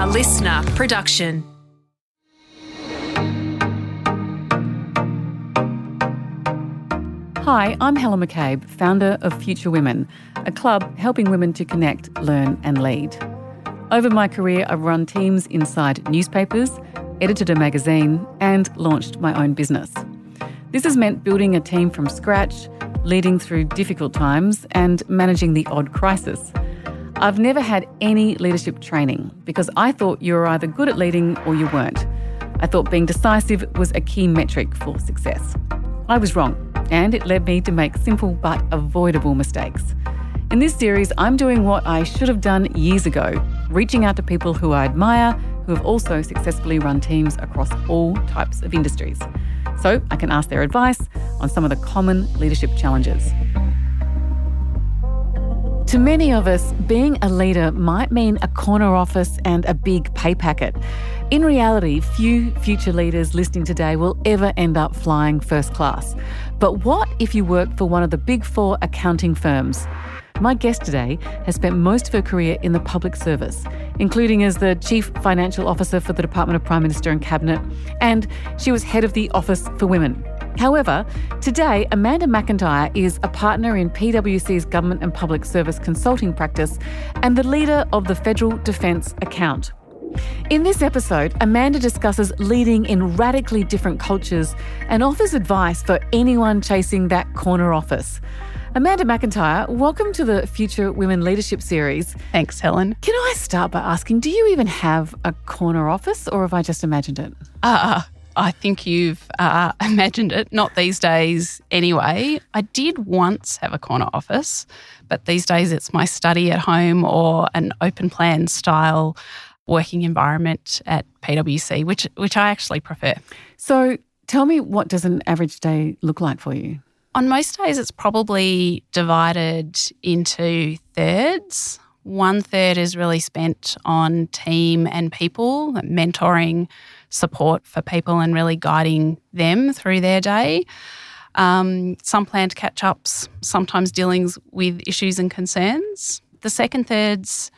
A listener production. Hi, I'm Helen McCabe, founder of Future Women, a club helping women to connect, learn, and lead. Over my career, I've run teams inside newspapers, edited a magazine, and launched my own business. This has meant building a team from scratch, leading through difficult times, and managing the odd crisis. I've never had any leadership training because I thought you were either good at leading or you weren't. I thought being decisive was a key metric for success. I was wrong and it led me to make simple but avoidable mistakes. In this series, I'm doing what I should have done years ago reaching out to people who I admire who have also successfully run teams across all types of industries. So I can ask their advice on some of the common leadership challenges. To many of us, being a leader might mean a corner office and a big pay packet. In reality, few future leaders listening today will ever end up flying first class. But what if you work for one of the big four accounting firms? My guest today has spent most of her career in the public service, including as the Chief Financial Officer for the Department of Prime Minister and Cabinet, and she was head of the Office for Women. However, today, Amanda McIntyre is a partner in PwC's Government and Public Service Consulting practice and the leader of the Federal Defence Account. In this episode, Amanda discusses leading in radically different cultures and offers advice for anyone chasing that corner office. Amanda McIntyre, welcome to the Future Women Leadership Series. Thanks, Helen. Can I start by asking, do you even have a corner office or have I just imagined it? Uh, I think you've uh, imagined it, not these days anyway. I did once have a corner office, but these days it's my study at home or an open plan style working environment at PwC, which which I actually prefer. So tell me, what does an average day look like for you? On most days, it's probably divided into thirds. One third is really spent on team and people, mentoring, support for people, and really guiding them through their day. Um, some planned catch ups, sometimes dealings with issues and concerns. The second third's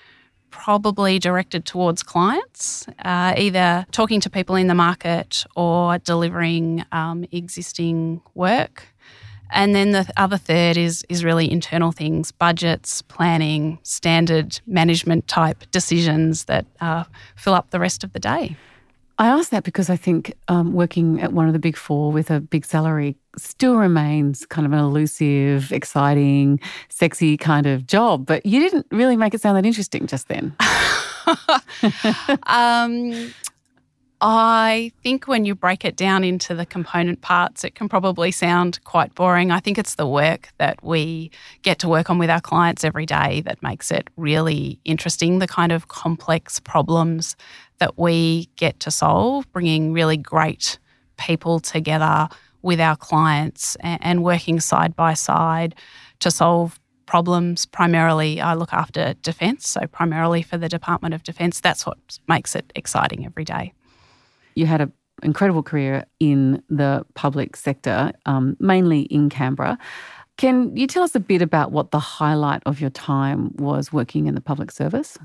probably directed towards clients, uh, either talking to people in the market or delivering um, existing work. And then the other third is is really internal things, budgets, planning, standard management type decisions that uh, fill up the rest of the day. I ask that because I think um, working at one of the big four with a big salary still remains kind of an elusive, exciting, sexy kind of job. But you didn't really make it sound that interesting just then. um, I think when you break it down into the component parts, it can probably sound quite boring. I think it's the work that we get to work on with our clients every day that makes it really interesting, the kind of complex problems that we get to solve, bringing really great people together with our clients and, working side by side to solve problems. Primarily, I look after defence, so primarily for the Department of Defence. That's what makes it exciting every day. You had an incredible career in the public sector, um, mainly in Canberra. Can you tell us a bit about what the highlight of your time was working in the public service?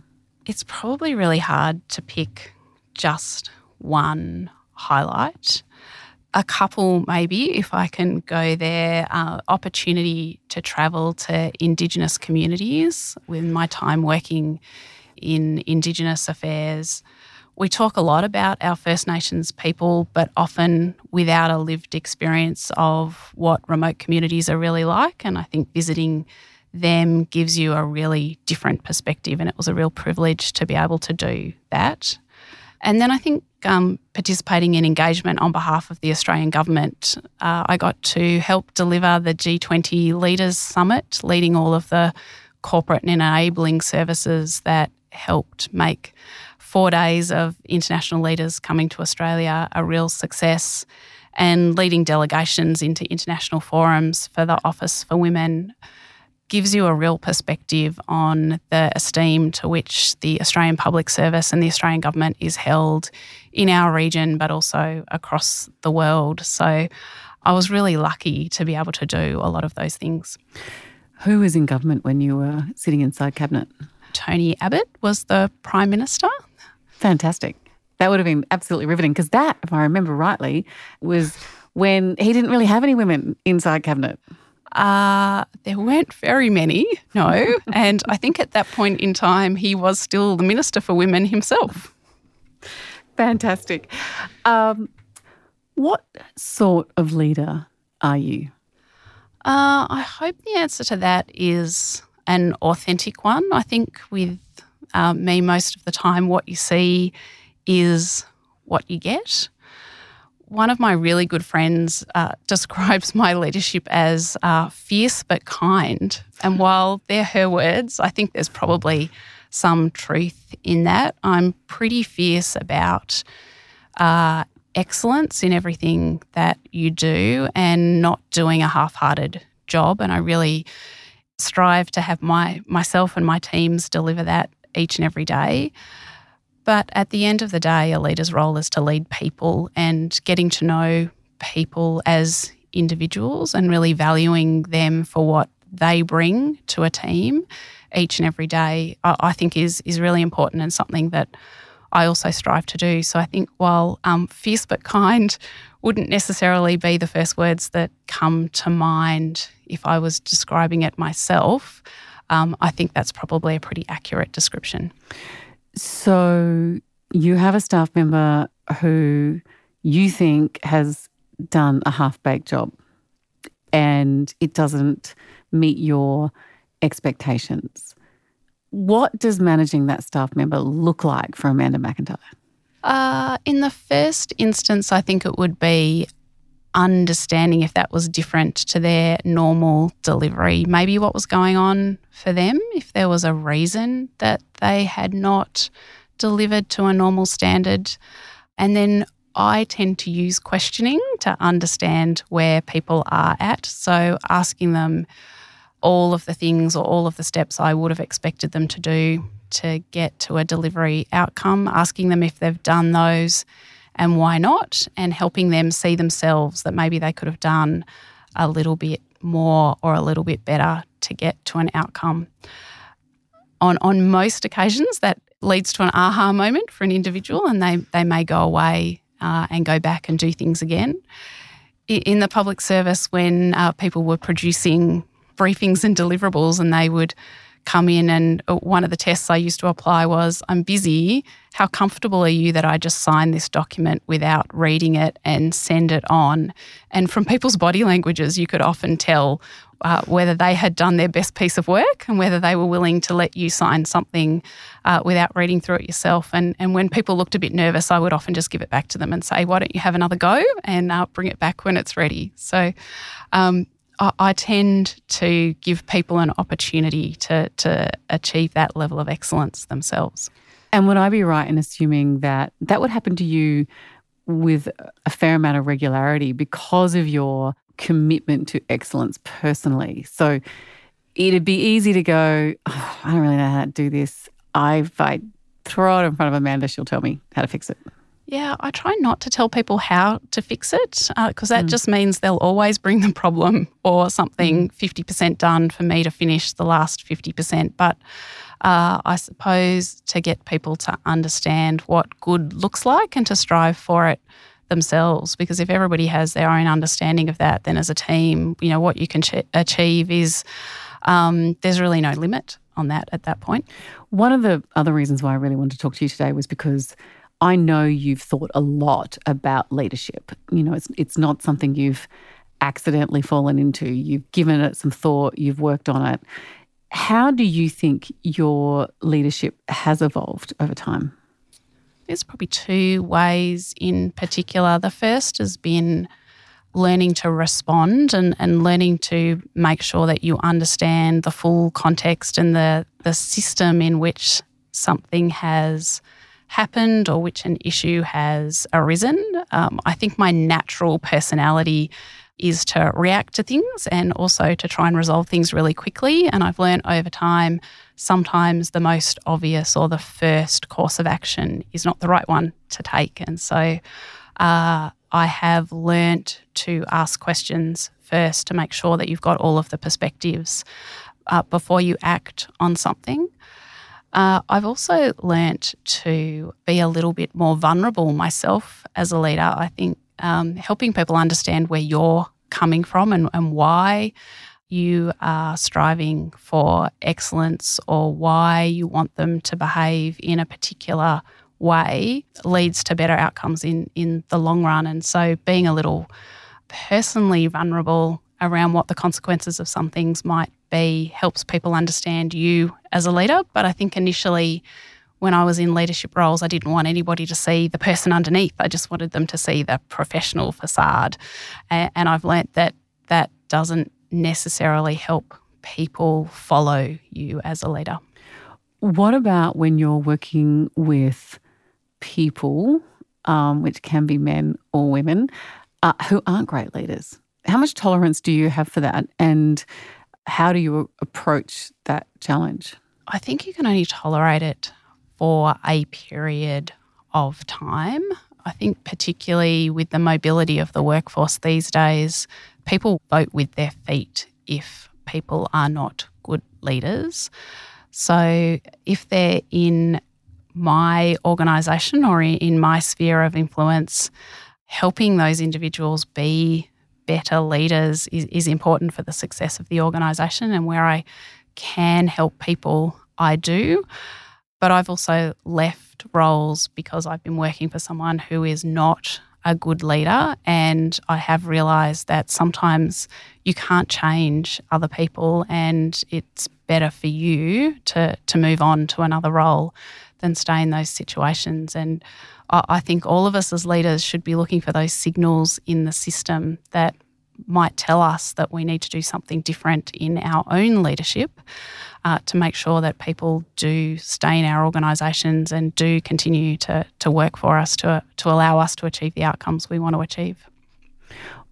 it's probably really hard to pick just one highlight. A couple, maybe, if I can go there, uh, opportunity to travel to Indigenous communities with my time working in Indigenous affairs. We talk a lot about our First Nations people, but often without a lived experience of what remote communities are really like. And I think visiting them gives you a really different perspective. And it was a real privilege to be able to do that. And then I think um, participating in engagement on behalf of the Australian government, uh, I got to help deliver the G20 Leaders Summit, leading all of the corporate and enabling services that helped make four days of international leaders coming to Australia a real success and leading delegations into international forums for the Office for Women gives you a real perspective on the esteem to which the Australian Public Service and the Australian Government is held in our region, but also across the world. So I was really lucky to be able to do a lot of those things. Who was in government when you were sitting inside cabinet? Tony Abbott was the Prime Minister. Fantastic. That would have been absolutely riveting because that, if I remember rightly, was when he didn't really have any women inside cabinet. Uh, there weren't very many, no. and I think at that point in time, he was still the Minister for Women himself. Fantastic. Um, what sort of leader are you? Uh, I hope the answer to that is an authentic one. I think with uh, me, most of the time, what you see is what you get. One of my really good friends uh, describes my leadership as uh, fierce but kind. And while they're her words, I think there's probably some truth in that. I'm pretty fierce about uh, excellence in everything that you do and not doing a half-hearted job. And I really strive to have my myself and my teams deliver that each and every day. But at the end of the day, a leader's role is to lead people and getting to know people as individuals and really valuing them for what they bring to a team each and every day, I, think is is really important and something that I also strive to do. So I think while um, fierce but kind wouldn't necessarily be the first words that come to mind if I was describing it myself, um, I think that's probably a pretty accurate description. So you have a staff member who you think has done a half baked job and it doesn't meet your expectations. What does managing that staff member look like for Amanda McIntyre? Uh, in the first instance, I think it would be understanding if that was different to their normal delivery, maybe what was going on for them, if there was a reason that they had not delivered to a normal standard. And then I tend to use questioning to understand where people are at. So asking them all of the things or all of the steps I would have expected them to do to get to a delivery outcome, asking them if they've done those and why not, and helping them see themselves that maybe they could have done a little bit more or a little bit better to get to an outcome. On, on most occasions, that leads to an aha moment for an individual, and they, they may go away uh, and go back and do things again. In the public service, when uh, people were producing briefings and deliverables, and they would come in and uh, one of the tests I used to apply was I'm busy. How comfortable are you that I just sign this document without reading it and send it on? And from people's body languages, you could often tell uh, whether they had done their best piece of work and whether they were willing to let you sign something uh, without reading through it yourself. And, and when people looked a bit nervous, I would often just give it back to them and say, Why don't you have another go and uh, bring it back when it's ready? So, um, I tend to give people an opportunity to, to achieve that level of excellence themselves. And would I be right in assuming that that would happen to you with a fair amount of regularity because of your commitment to excellence personally? So it'd be easy to go, oh, I don't really know how to do this. I, if I throw it in front of Amanda, she'll tell me how to fix it. Yeah, I try not to tell people how to fix it because uh, that mm. just means they'll always bring the problem or something mm. 50% done for me to finish the last 50%. But uh, I suppose to get people to understand what good looks like and to strive for it themselves because if everybody has their own understanding of that then as a team you know what you can ch- achieve is um, there's really no limit on that at that point. point one of the other reasons why i really wanted to talk to you today was because I know you've thought a lot about leadership. You know, it's it's not something you've accidentally fallen into. You've given it some thought, you've worked on it. How do you think your leadership has evolved over time? There's probably two ways in particular. The first has been learning to respond and, and learning to make sure that you understand the full context and the, the system in which something has happened or which an issue has arisen. Um, I think my natural personality is to react to things and also to try and resolve things really quickly. And I've learned over time sometimes the most obvious or the first course of action is not the right one to take. And so uh, I have learnt to ask questions first to make sure that you've got all of the perspectives uh, before you act on something. Uh, I've also learnt to be a little bit more vulnerable myself as a leader. I think um, helping people understand where you're coming from and, and why you are striving for excellence or why you want them to behave in a particular way leads to better outcomes in, in the long run. And so being a little personally vulnerable around what the consequences of some things might be helps people understand you as a leader. But I think initially, when I was in leadership roles, I didn't want anybody to see the person underneath. I just wanted them to see the professional facade. And I've learnt that that doesn't necessarily help people follow you as a leader. What about when you're working with people, um, which can be men or women, uh, who aren't great leaders? How much tolerance do you have for that? And how do you approach that challenge? I think you can only tolerate it for a period of time. I think, particularly with the mobility of the workforce these days, people vote with their feet if people are not good leaders. So, if they're in my organisation or in my sphere of influence, helping those individuals be better leaders is, is important for the success of the organisation. And where I can help people, I do. But I've also left roles because I've been working for someone who is not a good leader. And I have realised that sometimes you can't change other people, and it's better for you to, to move on to another role than stay in those situations. And I think all of us as leaders should be looking for those signals in the system that might tell us that we need to do something different in our own leadership uh, to make sure that people do stay in our organisations and do continue to, to work for us to, to allow us to achieve the outcomes we want to achieve.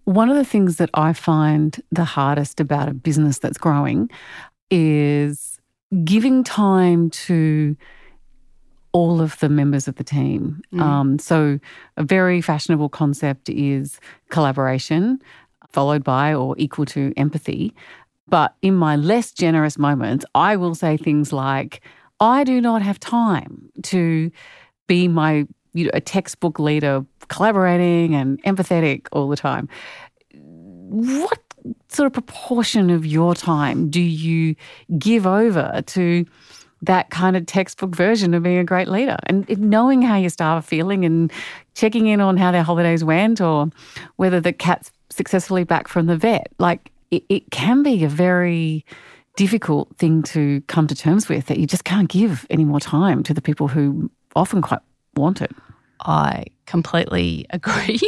One of the things that I find the hardest about a business that's growing is giving time to all of the members of the team. Mm. Um, so, a very fashionable concept is collaboration, followed by or equal to empathy. But in my less generous moments, I will say things like, I do not have time to be my you know, a textbook leader, collaborating and empathetic all the time. What sort of proportion of your time do you give over to that kind of textbook version of being a great leader and knowing how your staff are feeling and checking in on how their holidays went or whether the cat's successfully back from the vet. Like it, it can be a very difficult thing to come to terms with that you just can't give any more time to the people who often quite want it. I completely agree.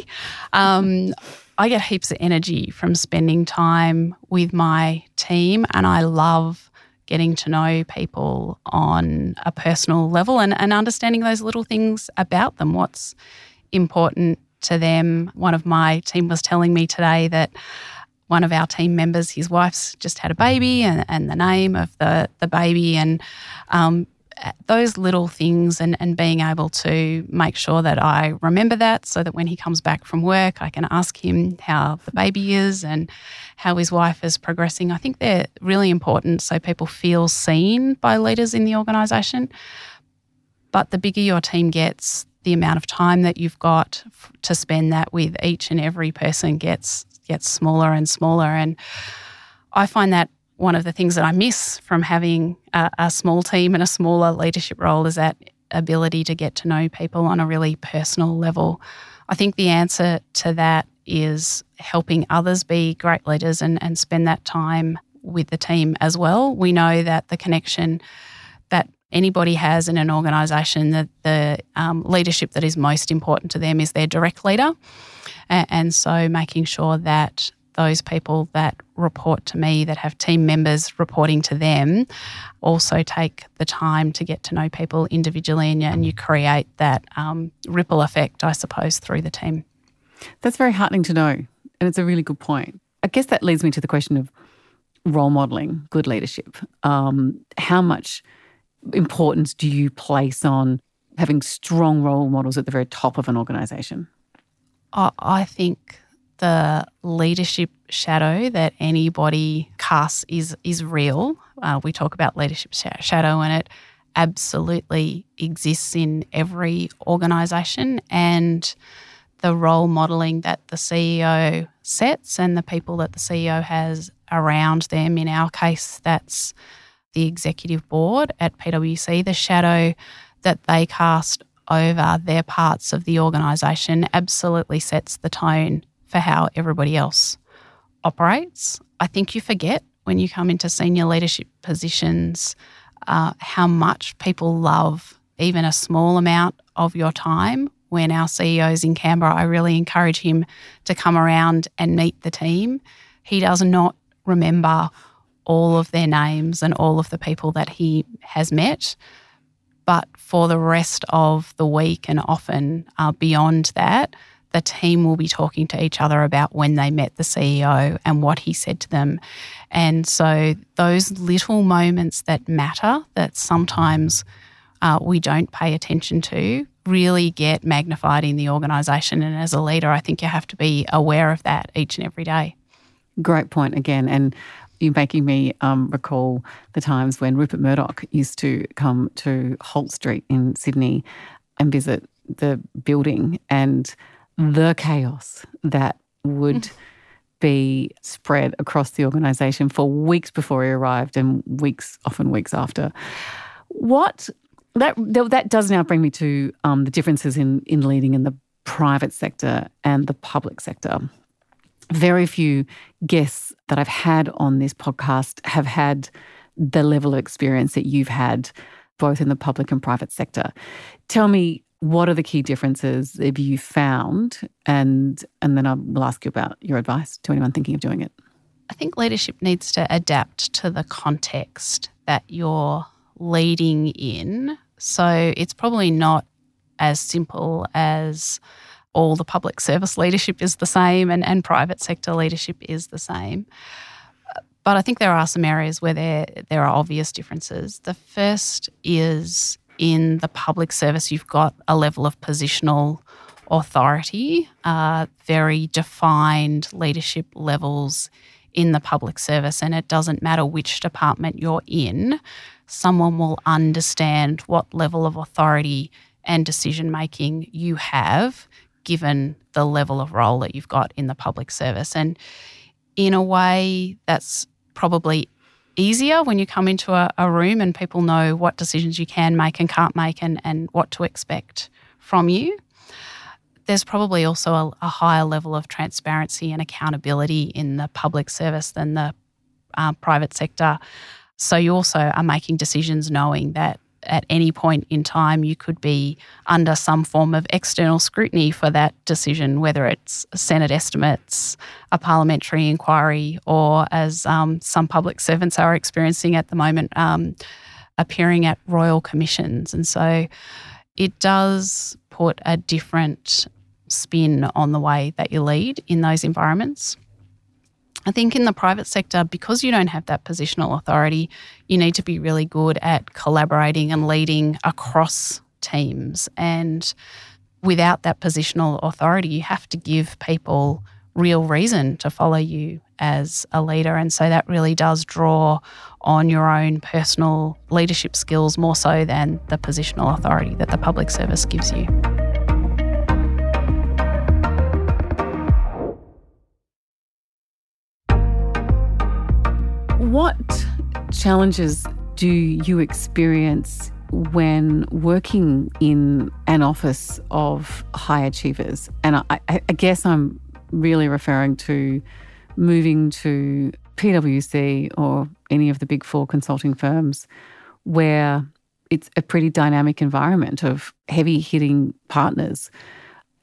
Um, I get heaps of energy from spending time with my team, and I love getting to know people on a personal level and, and understanding those little things about them. What's important to them. One of my team was telling me today that one of our team members, his wife's just had a baby, and, and the name of the the baby, and um, those little things and, and being able to make sure that I remember that so that when he comes back from work, I can ask him how the baby is and how his wife is progressing. I think they're really important so people feel seen by leaders in the organisation. But the bigger your team gets, the amount of time that you've got to spend that with each and every person gets gets smaller and smaller. And I find that one of the things that I miss from having a, a, small team and a smaller leadership role is that ability to get to know people on a really personal level. I think the answer to that is helping others be great leaders and, and spend that time with the team as well. We know that the connection that anybody has in an organisation, that the um, leadership that is most important to them is their direct leader. And, so making sure that those people that report to me, that have team members reporting to them, also take the time to get to know people individually and, and you create that um, ripple effect, I suppose, through the team. That's very heartening to know. And it's a really good point. I guess that leads me to the question of role modeling good leadership. Um, how much importance do you place on having strong role models at the very top of an organization? I think the leadership shadow that anybody casts is is real. Uh, we talk about leadership shadow, and it absolutely exists in every organisation and the role modelling that the CEO sets and the people that the CEO has around them. In our case, that's the executive board at PwC, the shadow that they cast over their parts of the organisation absolutely sets the tone for how everybody else operates. I think you forget when you come into senior leadership positions uh, how much people love even a small amount of your time. When our CEO is in Canberra, I really encourage him to come around and meet the team. He does not remember all of their names and all of the people that he has met. But for the rest of the week and often uh, beyond that, the team will be talking to each other about when they met the CEO and what he said to them. And so those little moments that matter that sometimes uh, we don't pay attention to really get magnified in the organisation. And as a leader, I think you have to be aware of that each and every day. Great point again. And you're making me um, recall the times when Rupert Murdoch used to come to Holt Street in Sydney and visit the building and the chaos that would mm. be spread across the organisation for weeks before he arrived and weeks, often weeks after. What that that does now bring me to um, the differences in in leading in the private sector and the public sector. Very few guests that I've had on this podcast have had the level of experience that you've had both in the public and private sector. Tell me what are the key differences have you found and and then I will ask you about your advice to anyone thinking of doing it. I think leadership needs to adapt to the context that you're leading in. So it's probably not as simple as all the public service leadership is the same and, and private sector leadership is the same. But I think there are some areas where there there are obvious differences. The first is in the public service, you've got a level of positional authority, uh, very defined leadership levels in the public service, and it doesn't matter which department you're in, someone will understand what level of authority and decision making you have given the level of role that you've got in the public service. And in a way, that's probably easier when you come into a, a, room and people know what decisions you can make and can't make and, and what to expect from you. There's probably also a, a higher level of transparency and accountability in the public service than the uh, private sector. So you also are making decisions knowing that at any point in time, you could be under some form of external scrutiny for that decision, whether it's Senate estimates, a parliamentary inquiry, or as um, some public servants are experiencing at the moment, um, appearing at royal commissions. And so it does put a different spin on the way that you lead in those environments. I think in the private sector, because you don't have that positional authority, you need to be really good at collaborating and leading across teams. And without that positional authority, you have to give people real reason to follow you as a leader. And so that really does draw on your own personal leadership skills more so than the positional authority that the public service gives you. What challenges do you experience when working in an office of high achievers? And I, I, guess I'm really referring to moving to PwC or any of the big four consulting firms where it's a pretty dynamic environment of heavy hitting partners.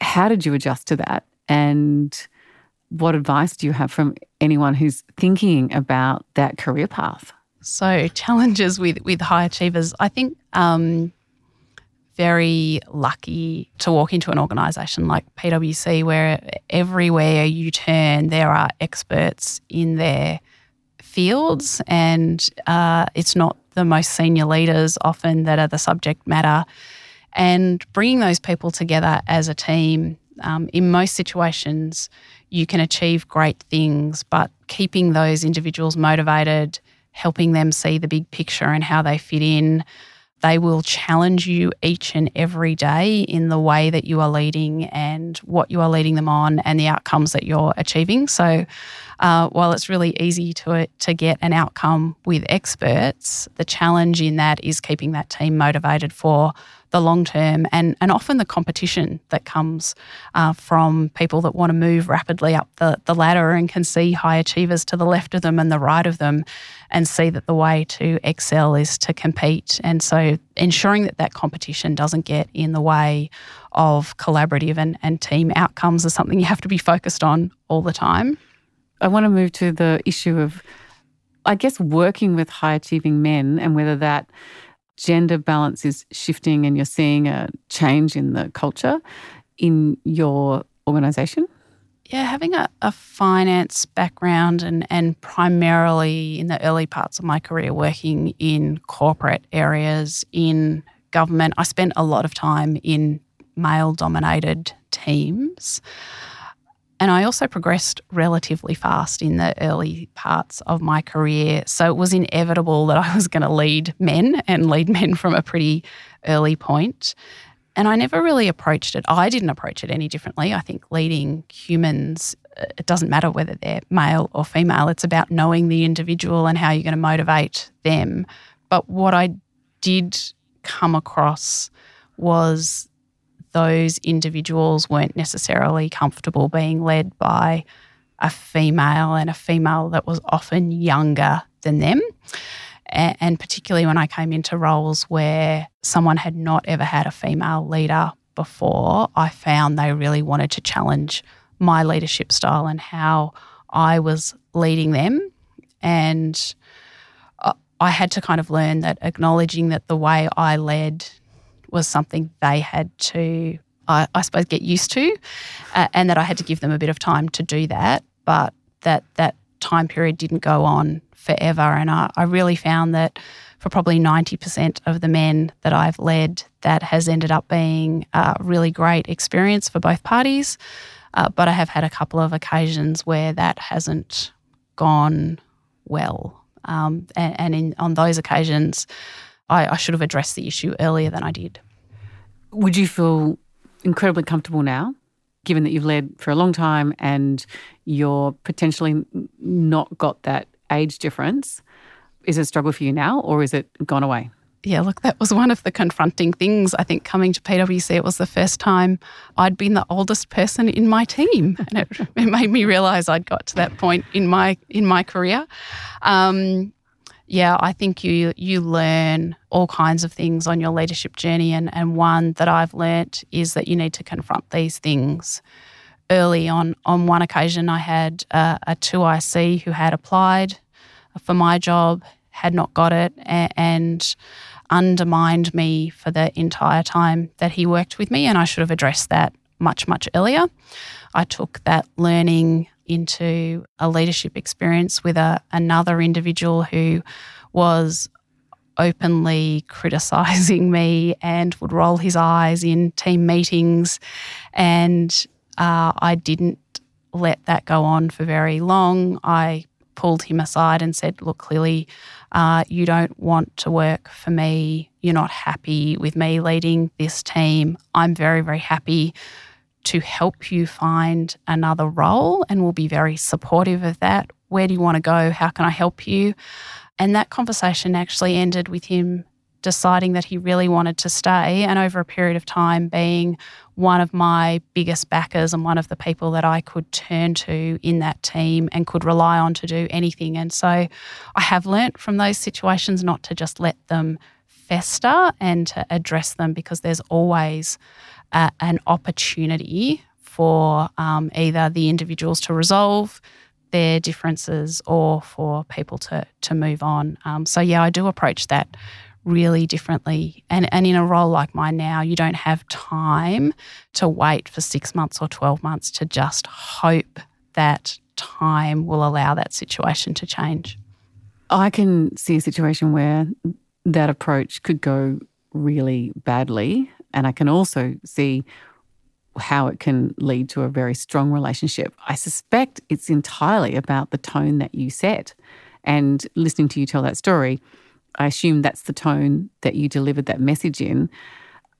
How did you adjust to that? And what advice do you have from anyone who's thinking about that career path? So challenges with with high achievers. I think um, very lucky to walk into an organisation like PwC, where everywhere you turn, there are experts in their fields, and uh, it's not the most senior leaders often that are the subject matter. And bringing those people together as a team um, in most situations, you can achieve great things, but keeping those individuals motivated, helping them see the big picture and how they fit in, They will challenge you each and every day in the way that you are leading and what you are leading them on and the outcomes that you're achieving. So, uh, while it's really easy to, to get an outcome with experts, the challenge in that is keeping that team motivated for the long term and, and often the competition that comes uh, from people that want to move rapidly up the, the ladder and can see high achievers to the left of them and the right of them and see that the way to excel is to compete. And so ensuring that that competition doesn't get in the way of collaborative and, and team outcomes is something you have to be focused on all the time. I want to move to the issue of, I guess, working with high achieving men and whether that gender balance is shifting and you're seeing a change in the culture in your organization? Yeah, having a, a, finance background and, and primarily in the early parts of my career working in corporate areas, in government, I spent a lot of time in male dominated teams. And I also progressed relatively fast in the early parts of my career. So it was inevitable that I was going to lead men and lead men from a pretty early point. And I never really approached it. I didn't approach it any differently. I think leading humans, uh, it doesn't matter whether they're male or female, it's about knowing the individual and how you're going to motivate them. But what I did come across was those individuals weren't necessarily comfortable being led by a female and a female that was often younger than them. And particularly when I came into roles where someone had not ever had a female leader before, I found they really wanted to challenge my leadership style and how I was leading them. And uh, I had to kind of learn that acknowledging that the way I led was something they had to, I, I suppose, get used to, uh, and that I had to give them a bit of time to do that. But that that time period didn't go on forever, and I, I really found that for probably 90% of the men that I've led, that has ended up being a really great experience for both parties. Uh, but I have had a couple of occasions where that hasn't gone well. Um, and, and in, on those occasions, I, I should have addressed the issue earlier than I did. Would you feel incredibly comfortable now, given that you've led for a long time and you're potentially not got that age difference? Is it a struggle for you now or is it gone away? Yeah, look, that was one of the confronting things. I think coming to PwC, it was the first time I'd been the oldest person in my team, and it, it made me realise I'd got to that point in my in my career. Um, yeah, I think you you learn all kinds of things on your leadership journey, and and one that I've learnt is that you need to confront these things early. On on one occasion, I had a, a two IC who had applied for my job, had not got it, and, and undermined me for the entire time that he worked with me, and I should have addressed that much much earlier. I took that learning into a leadership experience with a, another individual who was openly criticizing me and would roll his eyes in team meetings. And uh, I didn't let that go on for very long. I pulled him aside and said, Look, clearly, uh, you don't want to work for me. You're not happy with me leading this team. I'm very, very happy to help you find another role and we'll be very supportive of that. Where do you want to go? How can I help you? And that conversation actually ended with him deciding that he really wanted to stay and over a period of time being one of my biggest backers and one of the people that I could turn to in that team and could rely on to do anything. And so I have learnt from those situations not to just let them fester and to address them because there's always a, an opportunity for um, either the individuals to resolve their differences or for people to to move on. Um, so yeah, I do approach that really differently. And and in a role like mine now, you don't have time to wait for six months or twelve months to just hope that time will allow that situation to change. I can see a situation where that approach could go really badly and I can also see how it can lead to a very strong relationship. I suspect it's entirely about the tone that you set. And listening to you tell that story, I assume that's the tone that you delivered that message in.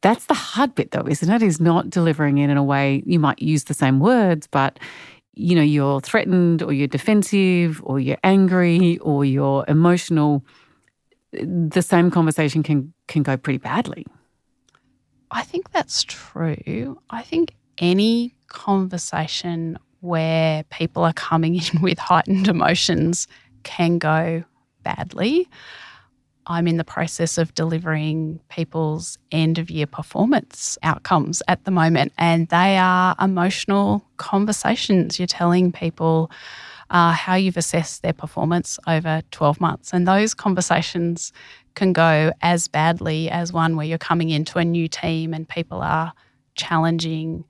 That's the hard bit, though, isn't it? Is not delivering it in a way you might use the same words, but you know, you're threatened or you're defensive or you're angry or you're emotional. The same conversation can can go pretty badly. I think that's true. I think any conversation where people are coming in with heightened emotions can go badly. I'm in the process of delivering people's end of year performance outcomes at the moment, and they are emotional conversations. You're telling people uh, how you've assessed their performance over 12 months, and those conversations can go as badly as one where you're coming into a new team and people are challenging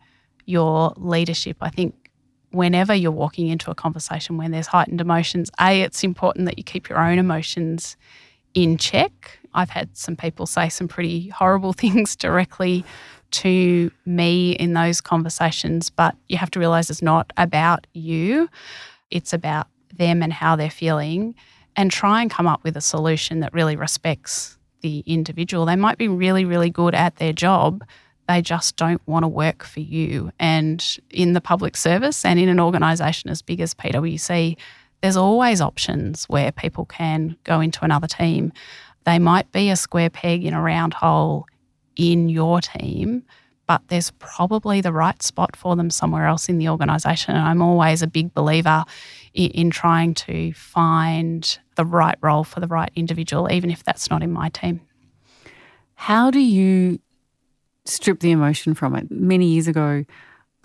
your leadership. I think whenever you're walking into a conversation when there's heightened emotions, A, it's important that you keep your own emotions in check. I've had some people say some pretty horrible things directly to me in those conversations, but you have to realize it's not about you, it's about them and how they're feeling, and try and come up with a solution that really respects the individual. They might be really, really good at their job. They just don't want to work for you. And in the public service and in an organisation as big as PwC, there's always options where people can go into another team. They might be a square peg in a round hole in your team, but there's probably the right spot for them somewhere else in the organisation. And I'm always a big believer in, in, trying to find the right role for the right individual, even if that's not in my team. How do you strip the emotion from it? Many years ago,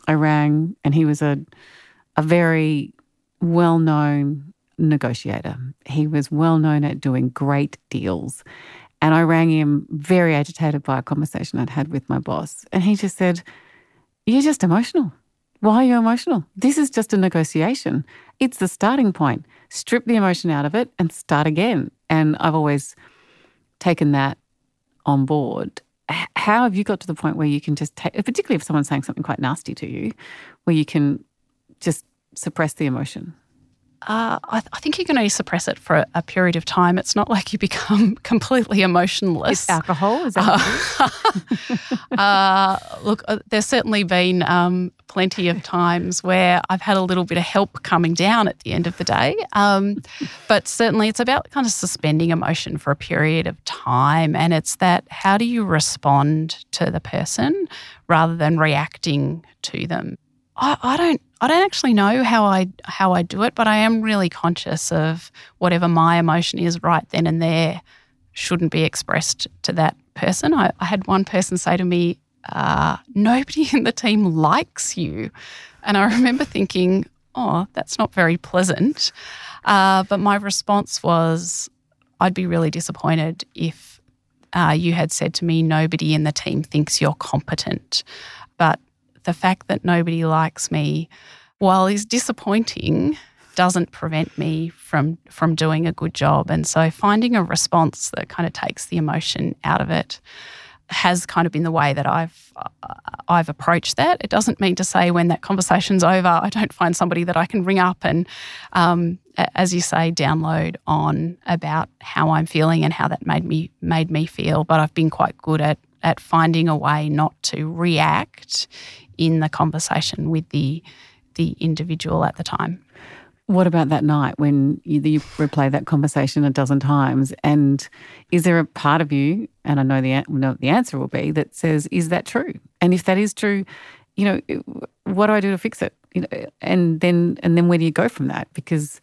I rang, and he was a a very well known negotiator. He was well known at doing great deals. And I rang him very agitated by a conversation I'd had with my boss. And he just said, You're just emotional. Why are you emotional? This is just a negotiation. It's the starting point. Strip the emotion out of it and start again. And I've always taken that on board. How have you got to the point where you can just take, particularly if someone's saying something quite nasty to you, where you can just suppress the emotion? Uh, I, th- I, think you can only suppress it for a, a, period of time. It's not like you become completely emotionless. Is alcohol? Is that uh, uh, look, uh, there's certainly been um, plenty of times where I've had a little bit of help coming down at the end of the day. Um, but certainly it's about kind of suspending emotion for a period of time. And it's that how do you respond to the person rather than reacting to them? I, I don't I don't actually know how I how I do it, but I am really conscious of whatever my emotion is right then and there shouldn't be expressed to that person. I, I had one person say to me, uh, "Nobody in the team likes you," and I remember thinking, "Oh, that's not very pleasant." Uh, but my response was, "I'd be really disappointed if uh, you had said to me, nobody in the team thinks you're competent." The fact that nobody likes me, while is disappointing, doesn't prevent me from from doing a good job. And so finding a response that kind of takes the emotion out of it has kind of been the way that I've uh, I've approached that. It doesn't mean to say when that conversation's over, I don't find somebody that I can ring up and, um, as you say, download on about how I'm feeling and how that made me made me feel. But I've been quite good at at finding a way not to react in the conversation with the the individual at the time. What about that night when you, you, replay that conversation a dozen times? And is there a part of you, and I know the know the answer will be that says, "Is that true?" And if that is true, you know, what do I do to fix it? You know, and then and then where do you go from that? Because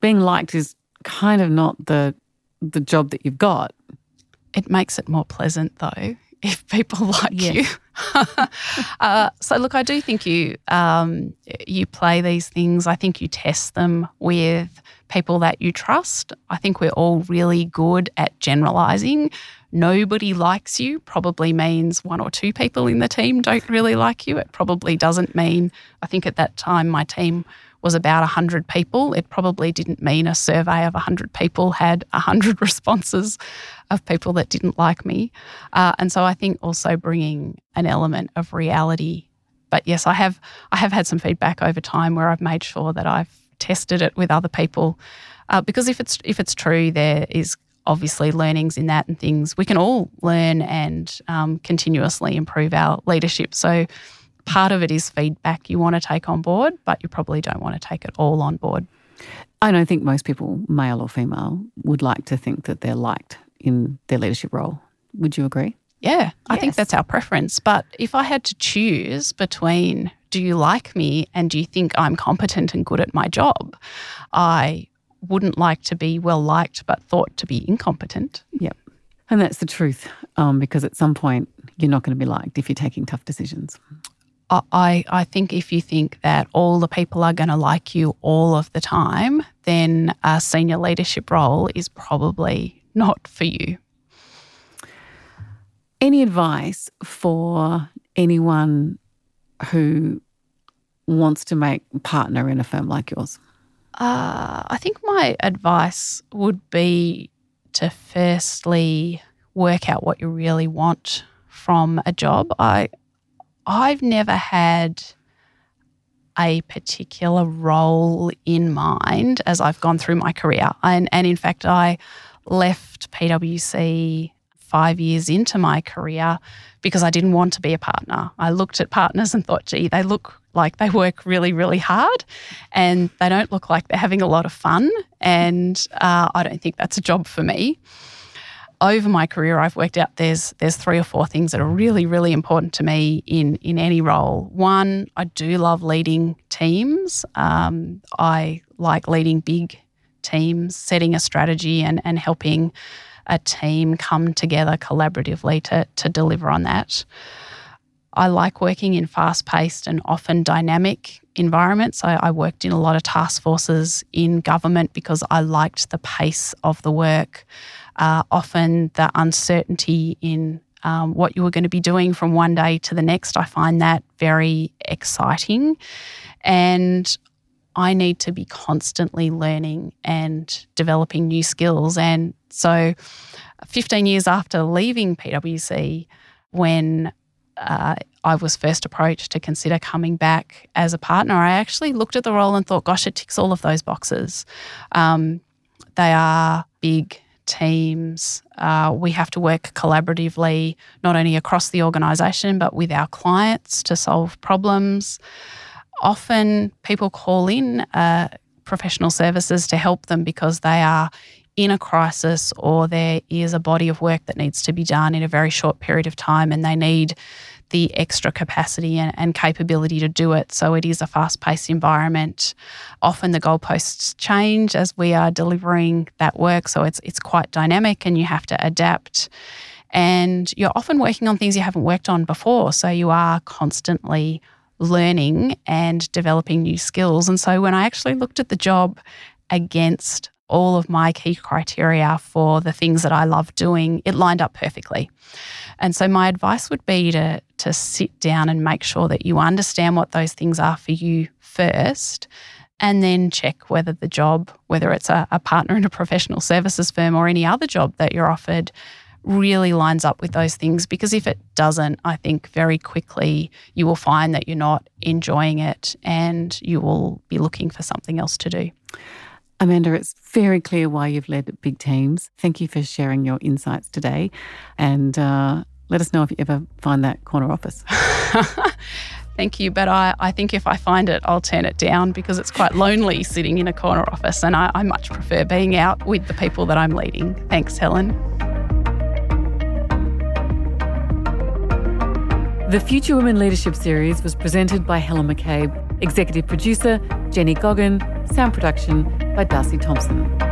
being liked is kind of not the the job that you've got. It makes it more pleasant, though if people like yeah. you. uh, so look, I do think you um, you play these things. I think you test them with people that you trust. I think we're all really good at generalizing. Nobody likes you probably means one or two people in the team don't really like you. It probably doesn't mean. I think at that time my team was about 100 people. It probably didn't mean a survey of 100 people had 100 responses of people that didn't like me. Uh, and so I think also bringing an element of reality. But yes, I have I have had some feedback over time where I've made sure that I've tested it with other people uh, because if it's if it's true, there is obviously learnings in that and things. We can all learn and um, continuously improve our leadership. So part of it is feedback you want to take on board, but you probably don't want to take it all on board. I don't think most people, male or female, would like to think that they're liked in their leadership role. Would you agree? Yeah, I think that's our preference. But if I had to choose between do you like me and do you think I'm competent and good at my job, I wouldn't like to be well liked but thought to be incompetent. Yep. And that's the truth um, because at some point you're not going to be liked if you're taking tough decisions. I, I think if you think that all the people are going to like you all of the time, then a senior leadership role is probably not for you. Any advice for anyone who wants to make partner in a firm like yours? Uh, I think my advice would be to firstly work out what you really want from a job. I I've never had a particular role in mind as I've gone through my career. And, and in fact, I left PwC five years into my career because I didn't want to be a partner. I looked at partners and thought, gee, they look like they work really, really hard and they don't look like they're having a lot of fun. And uh, I don't think that's a job for me over my career, I've worked out there's there's three or four things that are really really important to me in in any role. One, I do love leading teams. Um, I like leading big teams, setting a strategy and and helping a team come together collaboratively to to deliver on that. I like working in fast paced and often dynamic environments. I, I, worked in a lot of task forces in government because I liked the pace of the work uh, often the uncertainty in um, what you were going to be doing from one day to the next. I find that very exciting. And I need to be constantly learning and developing new skills. And so, 15 years after leaving PwC, when uh, I was first approached to consider coming back as a partner, I actually looked at the role and thought, gosh, it ticks all of those boxes. Um, they are big teams. Uh, we have to work collaboratively, not only across the organisation, but with our clients to solve problems. Often people call in uh, professional services to help them because they are in a crisis or there is a body of work that needs to be done in a very short period of time and they need the extra capacity and, and capability to do it. So it is a fast paced environment. Often the goalposts change as we are delivering that work. So it's, it's quite dynamic and you have to adapt. And you're often working on things you haven't worked on before. So you are constantly learning and developing new skills. And so when I actually looked at the job against all of my key criteria for the things that I love doing, it lined up perfectly. And so my advice would be to to sit down and make sure that you understand what those things are for you first and then check whether the job, whether it's a, a partner in a professional services firm or any other job that you're offered, really lines up with those things because if it doesn't, I think very quickly you will find that you're not enjoying it and you will be looking for something else to do. Amanda, it's very clear why you've led big teams. Thank you for sharing your insights today. And uh, let us know if you ever find that corner office. Thank you. But I, I think if I find it, I'll turn it down because it's quite lonely sitting in a corner office. And I, I much prefer being out with the people that I'm leading. Thanks, Helen. The Future Women Leadership Series was presented by Helen McCabe, executive producer Jenny Goggin, sound production by Darcy Thompson.